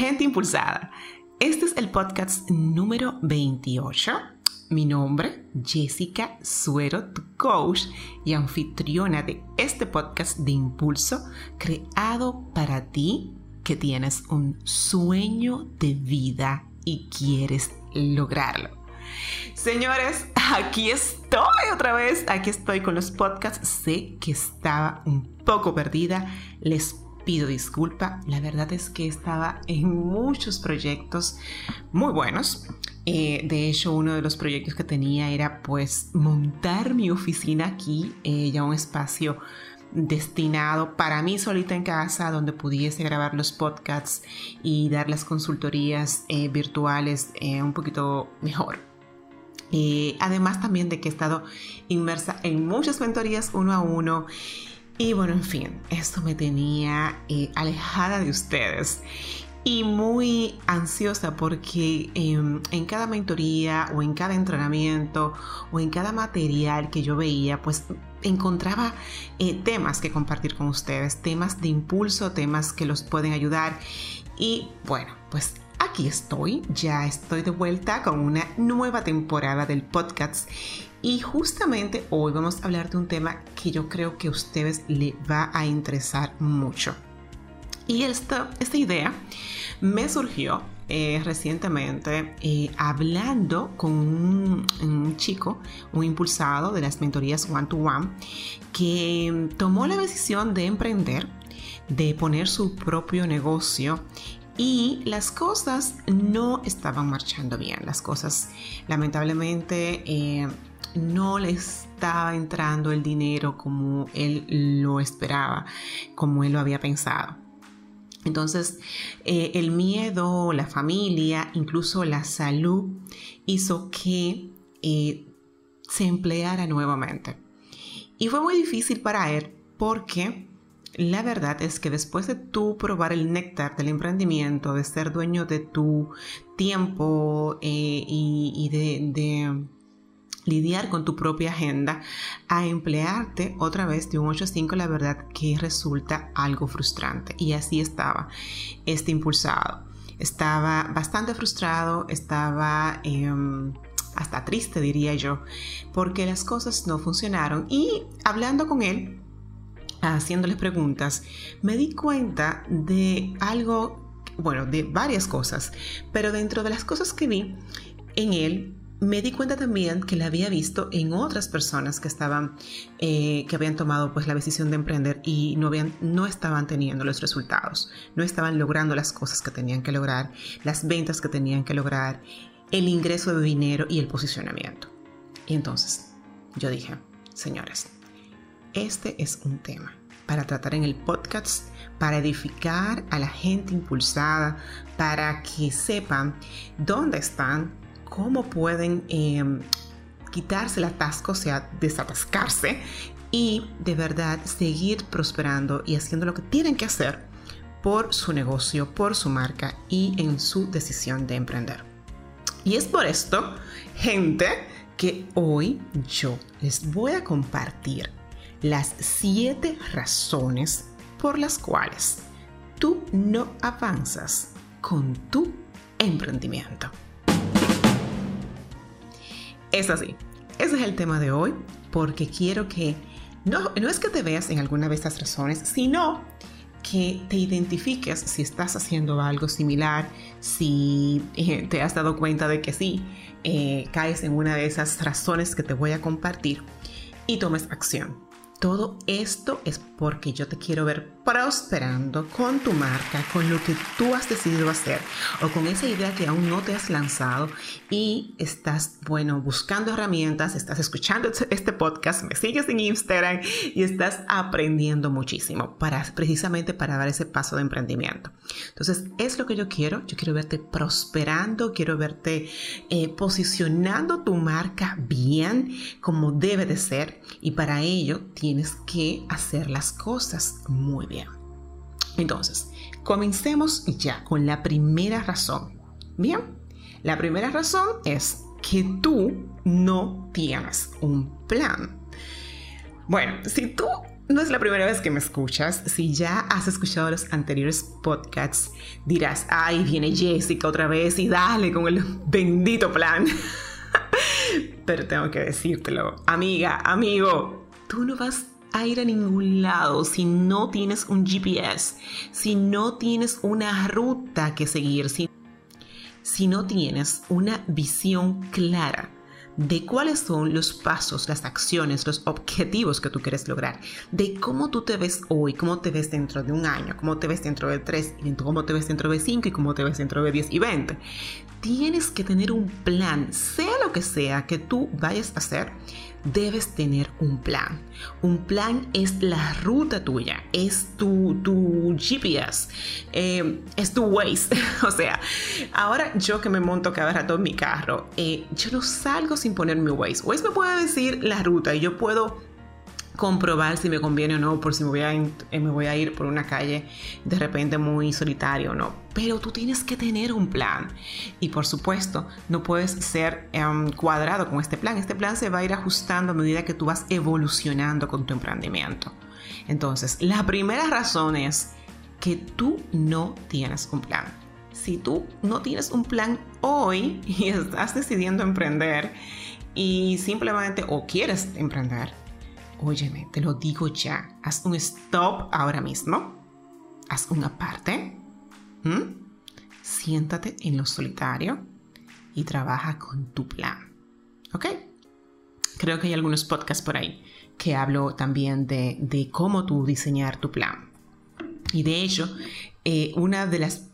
Gente Impulsada. Este es el podcast número 28. Mi nombre, Jessica Suero, tu coach y anfitriona de este podcast de impulso creado para ti que tienes un sueño de vida y quieres lograrlo. Señores, aquí estoy otra vez, aquí estoy con los podcasts. Sé que estaba un poco perdida, les pido disculpa. La verdad es que estaba en muchos proyectos muy buenos. Eh, de hecho, uno de los proyectos que tenía era pues montar mi oficina aquí, eh, ya un espacio destinado para mí solita en casa, donde pudiese grabar los podcasts y dar las consultorías eh, virtuales un poquito mejor. además también de que he estado inmersa en muchas mentorías uno a uno y bueno, en fin, esto me tenía eh, alejada de ustedes y muy ansiosa porque em, en cada mentoría o en cada entrenamiento o en cada material que yo veía, pues encontraba eh, temas que compartir con ustedes, temas de impulso, temas que los pueden ayudar. Y bueno, pues aquí estoy, ya estoy de vuelta con una nueva temporada del podcast y justamente hoy vamos a hablar de un tema que yo creo que a ustedes les va a interesar mucho. Y esta, esta idea me surgió eh, recientemente eh, hablando con un, chico, un impulsado de las mentorías One to One, que tomó la decisión de emprender, de poner su propio negocio y las cosas no estaban marchando bien. Las cosas lamentablemente eh, no le estaba entrando el dinero como él lo esperaba, como él lo había pensado. Entonces, eh, el miedo, la familia, incluso la salud, hizo que eh, se empleara nuevamente. Y fue muy difícil para él porque la verdad es que después de tú probar el néctar del emprendimiento, de ser dueño de tu tiempo eh, y, de lidiar con tu propia agenda a emplearte otra vez de un 8 a 5, la verdad que resulta algo frustrante. Y así estaba este impulsado. Estaba bastante frustrado, estaba em, hasta triste, diría yo, porque las cosas no funcionaron. Y hablando con él, haciéndole preguntas, me di cuenta de algo, bueno, de varias cosas, pero dentro de las cosas que vi en él, me di cuenta también que la había visto en otras personas que estaban, eh, que habían tomado pues la decisión de emprender y no, habían, no estaban teniendo los resultados, no estaban logrando las cosas que tenían que lograr, las ventas que tenían que lograr, el ingreso de dinero y el posicionamiento. Y entonces yo dije, señores, este es un tema para tratar en el podcast, para edificar a la gente impulsada, para que sepan dónde están, cómo pueden em, quitarse el atasco, o sea, desatascarse y de verdad seguir prosperando y haciendo lo que tienen que hacer por su negocio, por su marca y en su decisión de emprender. Y es por esto, gente, que hoy yo les voy a compartir las siete razones por las cuales tú no avanzas con tu emprendimiento. Es así. Ese es el tema de hoy porque quiero que no, no es que te veas en alguna de estas razones, sino que te identifiques si estás haciendo algo similar, si eh, te has dado cuenta de que sí, eh, caes en una de esas razones que te voy a compartir y tomes acción. Todo esto es porque yo te quiero ver prosperando con tu marca, con lo que tú has decidido hacer o con esa idea que aún no te has lanzado y estás, bueno, buscando herramientas, estás escuchando este, este podcast, me sigues en Instagram y estás aprendiendo muchísimo para precisamente para dar ese paso de emprendimiento. Entonces, es lo que yo quiero. Yo quiero verte prosperando, quiero verte eh, posicionando tu marca bien como debe de ser y para ello tienes que hacer las cosas muy bien. Entonces, comencemos ya con la primera razón. Bien, la primera razón es que tú no tienes un plan. Bueno, si tú no es la primera vez que me escuchas. Si ya has escuchado los anteriores podcasts, dirás, ay, viene Jessica otra vez y dale con el bendito plan. Pero tengo que decírtelo, amiga, amigo, tú no vas a ir a ningún lado si no tienes un GPS, si no tienes una ruta que seguir, si, si no tienes una visión clara de cuáles son los pasos, las acciones, los objetivos que tú quieres lograr, de cómo tú te ves hoy, cómo te ves dentro de un año, cómo te ves dentro de tres, cómo te ves dentro de cinco y cómo te ves dentro de diez y veinte. Tienes que tener un plan, sea lo que sea que tú vayas a hacer debes tener un plan. Un plan es la ruta tuya, es tu, tu GPS, eh, es tu Waze. o sea, ahora yo que me monto cada rato en mi carro, eh, yo no salgo sin poner mi Waze. Waze me puede decir la ruta y yo puedo comprobar si me conviene o no, por si me voy, a, eh, me voy a ir por una calle de repente muy solitario o no. Pero tú tienes que tener un plan. Y por supuesto, no puedes ser em, cuadrado con este plan. Este plan se va a ir ajustando a medida que tú vas evolucionando con tu emprendimiento. Entonces, la primera razón es que tú no tienes un plan. Si tú no tienes un plan hoy y estás decidiendo emprender y simplemente o quieres emprender, Óyeme, te lo digo ya. Haz un stop ahora mismo. Haz una parte. Siéntate en lo solitario y trabaja con tu plan. ¿Ok? Creo que hay algunos podcasts por ahí que hablo también de, cómo tú diseñar tu plan. Y de hecho, eh, una de las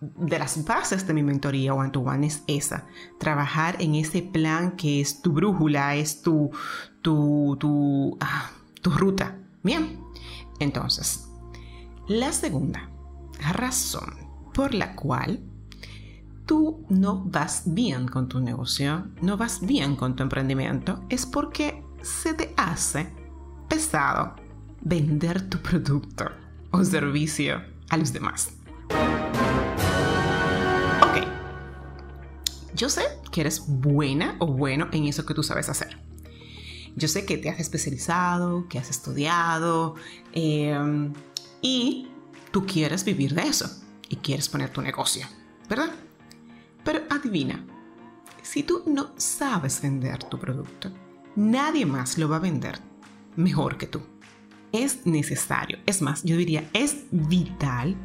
de las bases de mi mentoría one to one es esa, trabajar en ese plan que es tu brújula, es tu, tu, tu, ah, tu ruta. Bien, entonces, la segunda razón por la cual tú no vas bien con tu negocio, no vas bien con tu emprendimiento, es porque se te hace pesado vender tu producto o servicio a los demás. Yo sé que eres buena o bueno en eso que tú sabes hacer. Yo sé que te has especializado, que has estudiado em, y tú quieres vivir de eso y quieres poner tu negocio, ¿verdad? Pero adivina, si tú no sabes vender tu producto, nadie más lo va a vender mejor que tú. Es necesario, es más, yo diría, es vital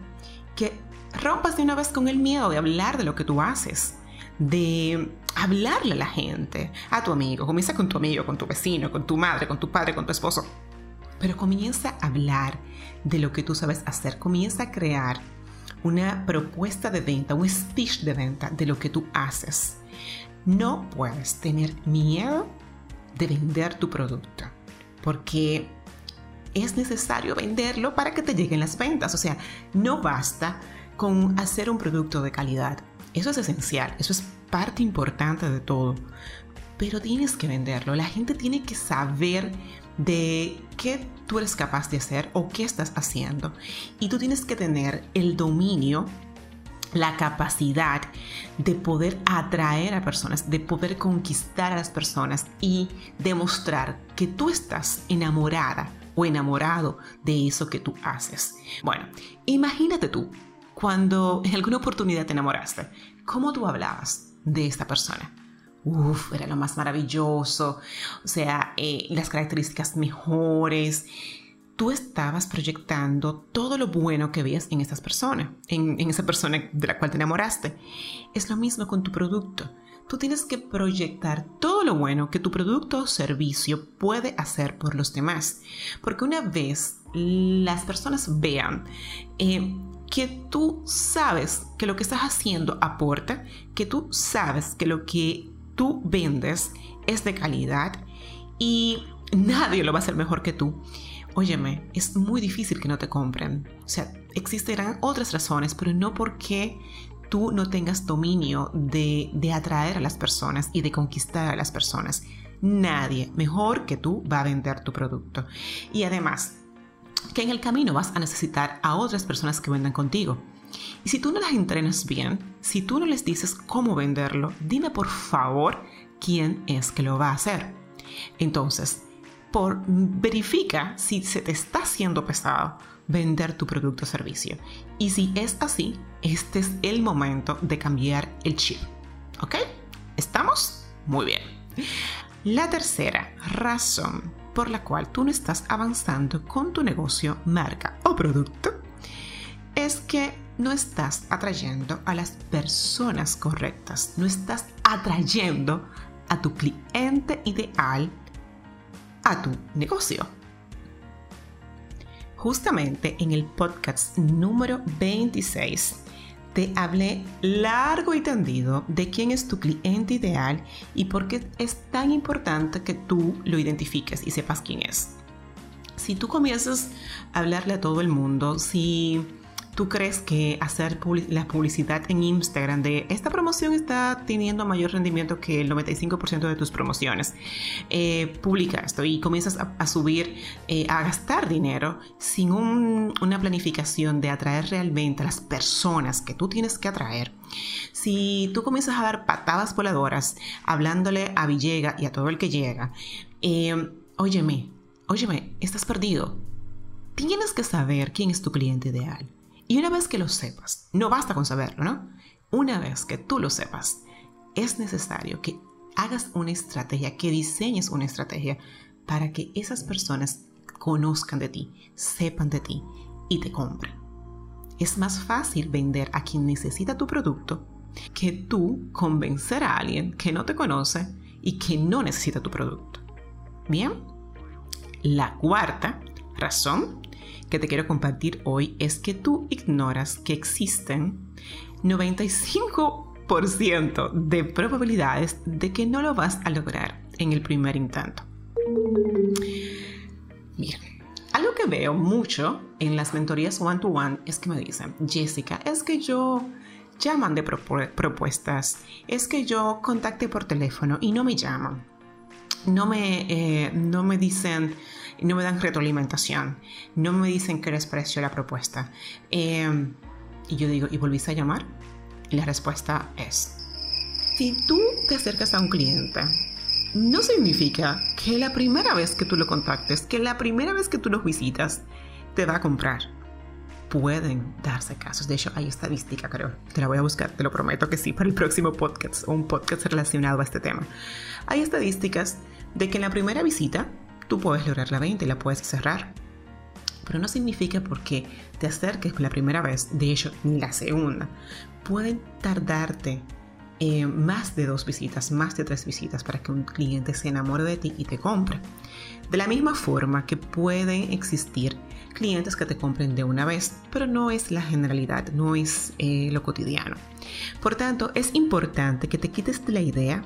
que rompas de una vez con el miedo de hablar de lo que tú haces de hablarle a la gente, a tu amigo, comienza con tu amigo, con tu vecino, con tu madre, con tu padre, con tu esposo, pero comienza a hablar de lo que tú sabes hacer, comienza a crear una propuesta de venta, un speech de venta de lo que tú haces. No puedes tener miedo de vender tu producto, porque es necesario venderlo para que te lleguen las ventas. O sea, no basta con hacer un producto de calidad. Eso es esencial, eso es parte importante de todo. Pero tienes que venderlo. La gente tiene que saber de qué tú eres capaz de hacer o qué estás haciendo. Y tú tienes que tener el dominio, la capacidad de poder atraer a personas, de poder conquistar a las personas y demostrar que tú estás enamorada o enamorado de eso que tú haces. Bueno, imagínate tú cuando en alguna oportunidad te enamoraste, ¿cómo tú hablabas de esta persona? Uf, era lo más maravilloso, o sea, eh, las características mejores. Tú estabas proyectando todo lo bueno que veías en estas personas, en, en esa persona de la cual te enamoraste. Es lo mismo con tu producto tú tienes que proyectar todo lo bueno que tu producto o servicio puede hacer por los demás. Porque una vez las personas vean eh, que tú sabes que lo que estás haciendo aporta, que tú sabes que lo que tú vendes es de calidad y nadie lo va a hacer mejor que tú. Óyeme, es muy difícil que no te compren. O sea, existirán otras razones, pero no porque tú no tengas dominio de, de atraer a las personas y de conquistar a las personas. Nadie mejor que tú va a vender tu producto. Y además, que en el camino vas a necesitar a otras personas que vendan contigo. Y si tú no las entrenas bien, si tú no les dices cómo venderlo, dime por favor quién es que lo va a hacer. Entonces, por verifica si se te está haciendo pesado vender tu producto o servicio. Y si es así, este es el momento de cambiar el chip. ¿Ok? ¿Estamos? Muy bien. La tercera razón por la cual tú no estás avanzando con tu negocio, marca o producto es que no estás atrayendo a las personas correctas, no estás atrayendo a tu cliente ideal a tu negocio. Justamente en el podcast número 26 te hablé largo y tendido de quién es tu cliente ideal y por qué es tan importante que tú lo identifiques y sepas quién es. Si tú comienzas a hablarle a todo el mundo, si ¿Tú crees que hacer la publicidad en Instagram de esta promoción está teniendo mayor rendimiento que el 95% de tus promociones? Eh, publica esto y comienzas a, subir, eh, a gastar dinero sin una planificación de atraer realmente a las personas que tú tienes que atraer. Si tú comienzas a dar patadas voladoras hablándole a Villega y a todo el que llega, eh, óyeme, óyeme, estás perdido. Tienes que saber quién es tu cliente ideal. Y una vez que lo sepas, no basta con saberlo, ¿no? Una vez que tú lo sepas, es necesario que hagas una estrategia, que diseñes una estrategia para que esas personas conozcan de ti, sepan de ti y te compren. Es más fácil vender a quien necesita tu producto que tú convencer a alguien que no te conoce y que no necesita tu producto. Bien, la cuarta razón que te quiero compartir hoy es que tú ignoras que existen 95% de probabilidades de que no lo vas a lograr en el primer intento. Mira, algo que veo mucho en las mentorías one-to-one es que me dicen, Jessica, es que yo ya mandé propuestas, es que yo contacté por teléfono y no me llaman, no me, eh, no me dicen no me dan retroalimentación, no me dicen que les pareció la propuesta. Em, y yo digo, ¿y volviste a llamar? La respuesta es, si tú te acercas a un cliente, no significa que la primera vez que tú lo contactes, que la primera vez que tú los visitas, te va a comprar. Pueden darse casos. De hecho, hay estadística, creo. Te la voy a buscar, te lo prometo que sí, para el próximo podcast o un podcast relacionado a este tema. Hay estadísticas de que en la primera visita tú puedes lograr la venta y la puedes cerrar. Pero no significa porque te acerques la primera vez, de hecho, ni la segunda. Pueden tardarte eh, más de dos visitas, más de tres visitas para que un cliente se enamore de ti y te compre. De la misma forma que pueden existir clientes que te compren de una vez, pero no es la generalidad, no es eh, lo cotidiano. Por tanto, es importante que te quites de la idea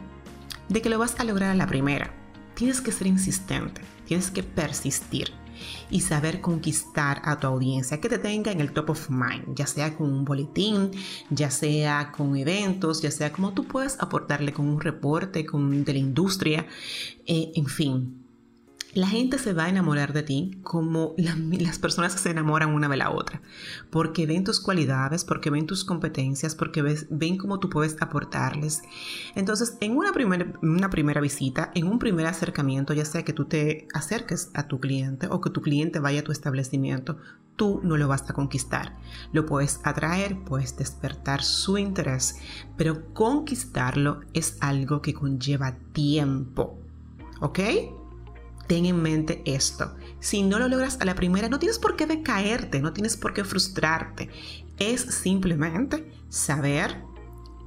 de que lo vas a lograr a la primera tienes que ser insistente, tienes que persistir y saber conquistar a tu audiencia que te tenga en el top of mind, ya sea con un boletín, ya sea con eventos, ya sea como tú puedas aportarle con un reporte con, de la industria, eh, en fin, la gente se va a enamorar de ti como las personas que se enamoran una de la otra, porque ven tus cualidades, porque ven tus competencias, porque ven cómo tú puedes aportarles. Entonces, en una, una primera visita, en un primer acercamiento, ya sea que tú te acerques a tu cliente o que tu cliente vaya a tu establecimiento, tú no lo vas a conquistar. Lo puedes atraer, puedes despertar su interés, pero conquistarlo es algo que conlleva tiempo. ¿Ok? Ten en mente esto. Si no lo logras a la primera, no tienes por qué decaerte, no tienes por qué frustrarte. Es simplemente saber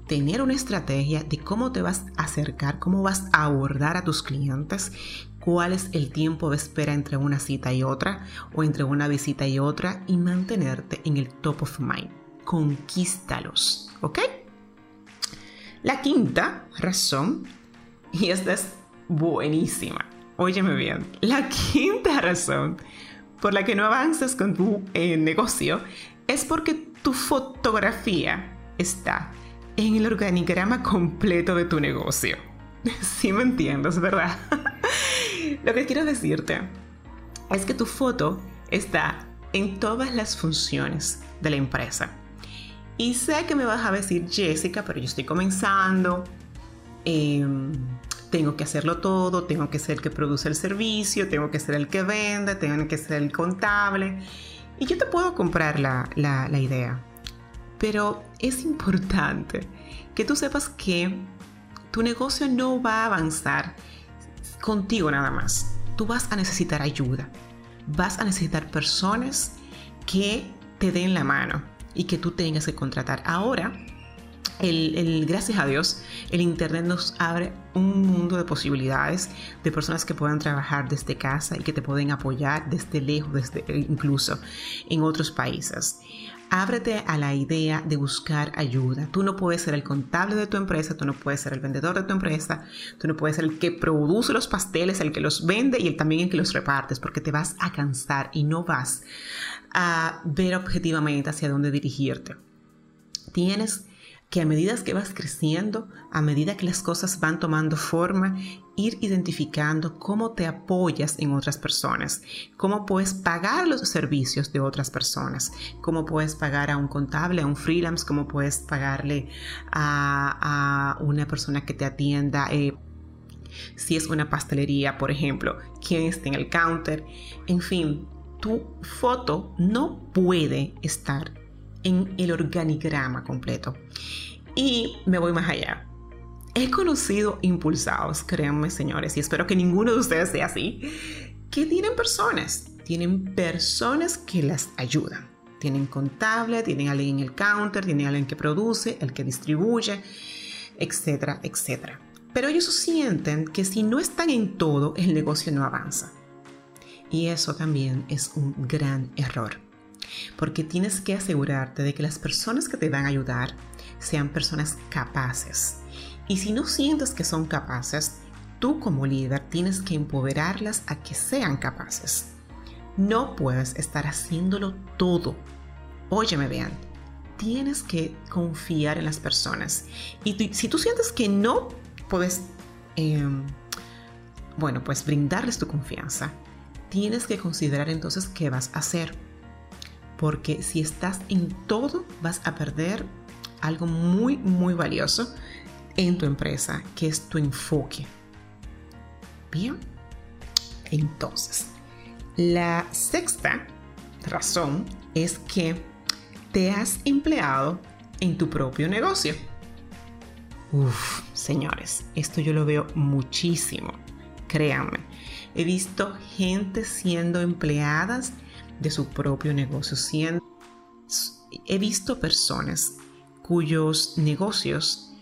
tener una estrategia de cómo te vas a acercar, cómo vas a abordar a tus clientes, cuál es el tiempo de espera entre una cita y otra o entre una visita y otra y mantenerte en el top of mind. Conquístalos, ¿ok? La quinta razón, y esta es buenísima, Óyeme bien, la quinta razón por la que no avanzas con tu eh, negocio es porque tu fotografía está en el organigrama completo de tu negocio. Sí me entiendes, ¿verdad? Lo que quiero decirte es que tu foto está en todas las funciones de la empresa. Y sé que me vas a decir, Jessica, pero yo estoy comenzando. Eh, tengo que hacerlo todo, tengo que ser el que produce el servicio, tengo que ser el que vende, tengo que ser el contable. Y yo te puedo comprar la, la idea. Pero es importante que tú sepas que tu negocio no va a avanzar contigo nada más. Tú vas a necesitar ayuda. Vas a necesitar personas que te den la mano y que tú tengas que contratar. Ahora, el, gracias a Dios, el Internet nos abre un mundo de posibilidades de personas que puedan trabajar desde casa y que te pueden apoyar desde lejos, desde, incluso en otros países. Ábrete a la idea de buscar ayuda. Tú no puedes ser el contable de tu empresa, tú no puedes ser el vendedor de tu empresa, tú no puedes ser el que produce los pasteles, el que los vende y el también el que los repartes, porque te vas a cansar y no vas a ver objetivamente hacia dónde dirigirte. Tienes que a medida que vas creciendo, a medida que las cosas van tomando forma, ir identificando cómo te apoyas en otras personas, cómo puedes pagar los servicios de otras personas, cómo puedes pagar a un contable, a un freelance, cómo puedes pagarle a, una persona que te atienda. Eh, si es una pastelería, por ejemplo, quién está en el counter. En fin, tu foto no puede estar en el organigrama completo. Y me voy más allá. He conocido impulsados, créanme señores, y espero que ninguno de ustedes sea así, que tienen personas, tienen personas que las ayudan. Tienen contable, tienen alguien en el counter, tienen alguien que produce, el que distribuye, etcétera, etcétera. Pero ellos sienten que si no están en todo, el negocio no avanza. Y eso también es un gran error porque tienes que asegurarte de que las personas que te van a ayudar sean personas capaces. Y si no sientes que son capaces, tú como líder tienes que empoderarlas a que sean capaces. No puedes estar haciéndolo todo. Óyeme bien, tienes que confiar en las personas. Y si tú sientes que no puedes, em, bueno, pues brindarles tu confianza, tienes que considerar entonces qué vas a hacer porque si estás en todo vas a perder algo muy, muy valioso en tu empresa, que es tu enfoque. Bien, entonces, la sexta razón es que te has empleado en tu propio negocio. Uf, señores, esto yo lo veo muchísimo. Créanme, he visto gente siendo empleadas de su propio negocio. he visto personas cuyos negocios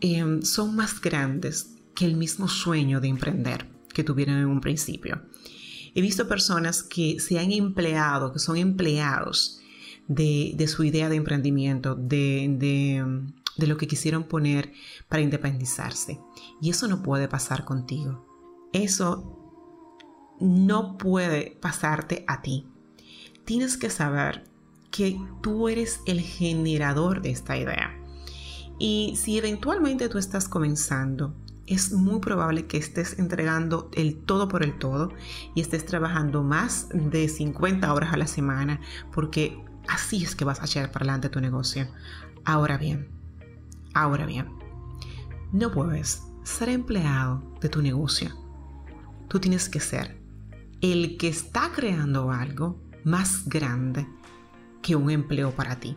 em, son más grandes que el mismo sueño de emprender que tuvieron en un principio. He visto personas que se han empleado, que son empleados de, su idea de emprendimiento, de, de lo que quisieron poner para independizarse. Y eso no puede pasar contigo. Eso no puede pasarte a ti tienes que saber que tú eres el generador de esta idea. Y si eventualmente tú estás comenzando, es muy probable que estés entregando el todo por el todo y estés trabajando más de 50 horas a la semana, porque así es que vas a echar para adelante tu negocio. Ahora bien, ahora bien, no puedes ser empleado de tu negocio. Tú tienes que ser el que está creando algo más grande que un empleo para ti.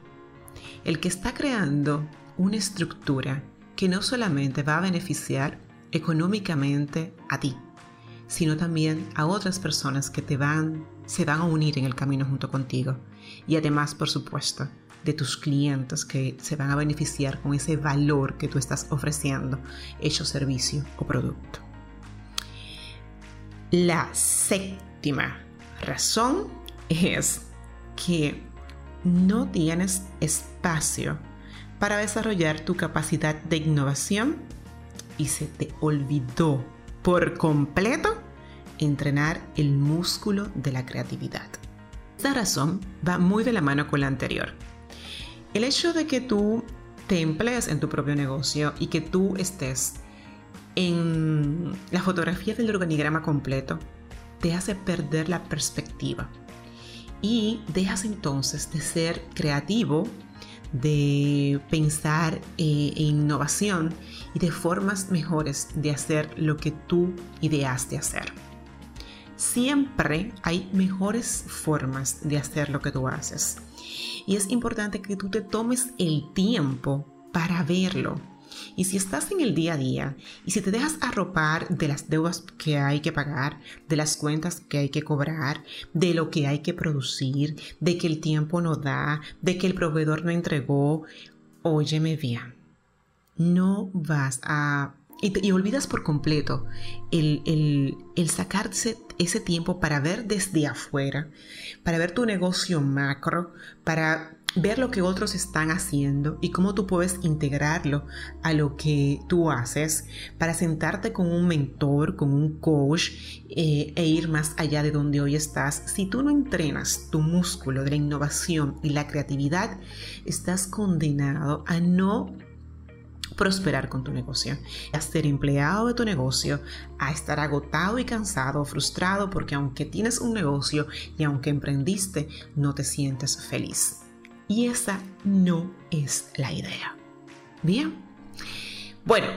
El que está creando una estructura que no solamente va a beneficiar económicamente a ti, sino también a otras personas que te van, se van a unir en el camino junto contigo. Y además, por supuesto, de tus clientes que se van a beneficiar con ese valor que tú estás ofreciendo, hecho servicio o producto. La séptima razón es que no tienes espacio para desarrollar tu capacidad de innovación y se te olvidó por completo entrenar el músculo de la creatividad. Esta razón va muy de la mano con la anterior. El hecho de que tú te emplees en tu propio negocio y que tú estés en la fotografía del organigrama completo te hace perder la perspectiva y dejas entonces de ser creativo, de pensar eh, en innovación y de formas mejores de hacer lo que tú ideaste hacer. Siempre hay mejores formas de hacer lo que tú haces. Y es importante que tú te tomes el tiempo para verlo. Y si estás en el día a día y si te dejas arropar de las deudas que hay que pagar, de las cuentas que hay que cobrar, de lo que hay que producir, de que el tiempo no da, de que el proveedor no entregó, óyeme bien, no vas a y, olvidas por completo el, el, el, sacarse ese tiempo para ver desde afuera, para ver tu negocio macro, para ver lo que otros están haciendo y cómo tú puedes integrarlo a lo que tú haces para sentarte con un mentor, con un coach eh, e ir más allá de donde hoy estás. Si tú no entrenas tu músculo de la innovación y la creatividad, estás condenado a no prosperar con tu negocio, a ser empleado de tu negocio, a estar agotado y cansado, frustrado, porque aunque tienes un negocio y aunque emprendiste, no te sientes feliz. Y esa no es la idea. Bien. Bueno,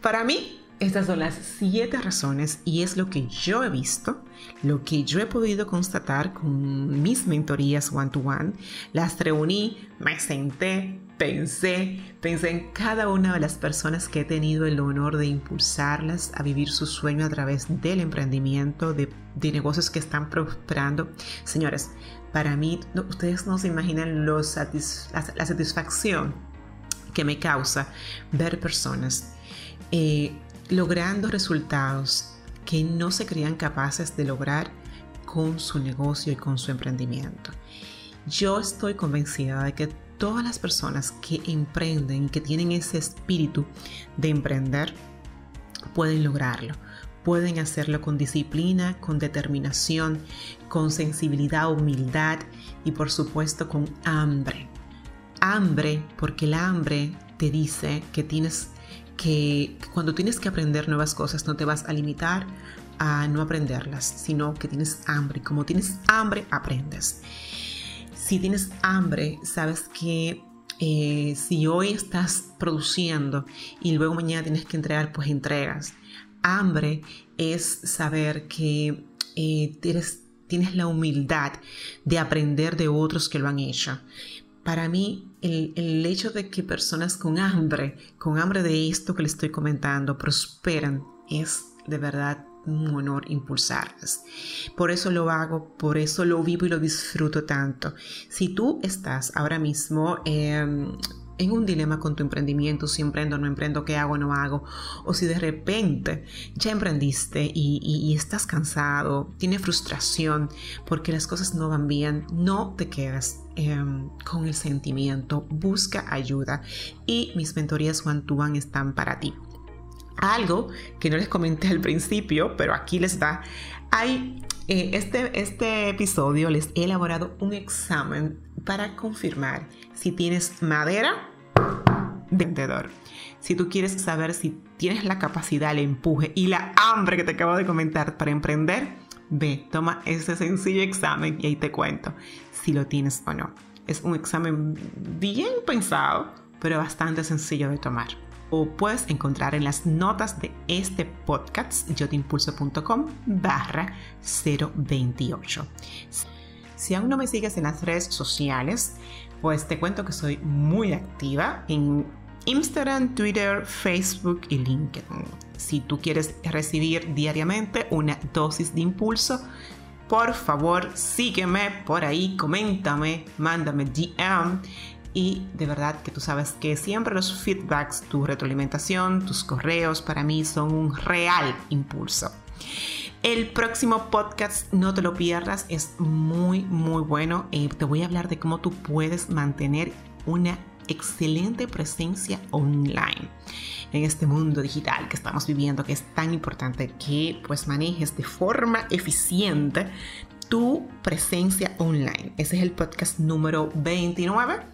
para mí estas son las siete razones y es lo que yo he visto, lo que yo he podido constatar con mis mentorías one-to-one. Las reuní, me senté, pensé, pensé en cada una de las personas que he tenido el honor de impulsarlas a vivir su sueño a través del emprendimiento, de, negocios que están prosperando. Señores, para mí, ustedes no se imaginan la satisfacción que me causa ver personas. Eh, logrando resultados que no se creían capaces de lograr con su negocio y con su emprendimiento. Yo estoy convencida de que todas las personas que emprenden, que tienen ese espíritu de emprender, pueden lograrlo. Pueden hacerlo con disciplina, con determinación, con sensibilidad, humildad y por supuesto con hambre. Hambre porque el hambre te dice que tienes que cuando tienes que aprender nuevas cosas no te vas a limitar a no aprenderlas, sino que tienes hambre. Como tienes hambre, aprendes. Si tienes hambre, sabes que eh, si hoy estás produciendo y luego mañana tienes que entregar, pues entregas. Hambre es saber que eh, tienes la humildad de aprender de otros que lo han hecho para mí el, hecho de que personas con hambre, con hambre de esto que les estoy comentando, prosperan, es de verdad un honor impulsarlas. Por eso lo hago, por eso lo vivo y lo disfruto tanto. Si tú estás ahora mismo em, en un dilema con tu emprendimiento, si emprendo o no emprendo, qué hago o no hago, o si de repente ya emprendiste y, estás cansado, tiene frustración porque las cosas no van bien, no te quedas em, con el sentimiento, busca ayuda y mis mentorías one to one están para ti. Algo que no les comenté al principio, pero aquí les da. Hay eh, este, este episodio les he elaborado un examen para confirmar si tienes madera vendedor. Si tú quieres saber si tienes la capacidad, el empuje y la hambre que te acabo de comentar para emprender, ve, toma ese sencillo examen y ahí te cuento si lo tienes o no. Es un examen bien pensado, pero bastante sencillo de tomar. O puedes encontrar en las notas de este podcast yotimpulso.com barra 028. Si aún no me sigues en las redes sociales, pues te cuento que soy muy activa en Instagram, Twitter, Facebook y LinkedIn. Si tú quieres recibir diariamente una dosis de impulso, por favor sígueme por ahí, coméntame, mándame DM y de verdad que tú sabes que siempre los feedbacks, tu retroalimentación, tus correos para mí son un real impulso. El próximo podcast, no te lo pierdas, es muy, muy bueno. y te voy a hablar de cómo tú puedes mantener una excelente presencia online en este mundo digital que estamos viviendo, que es tan importante que pues manejes de forma eficiente tu presencia online. Ese es el podcast número 29.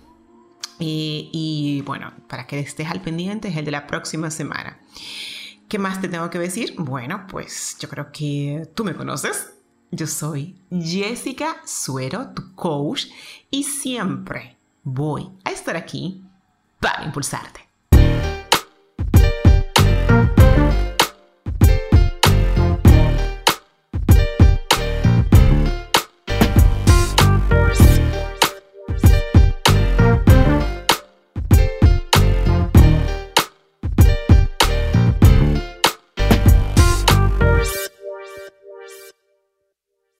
Y, y bueno, para que estés al pendiente es el de la próxima semana. ¿Qué más te tengo que decir? Bueno, pues yo creo que tú me conoces. Yo soy Jessica Suero, tu coach, y siempre voy a estar aquí para impulsarte.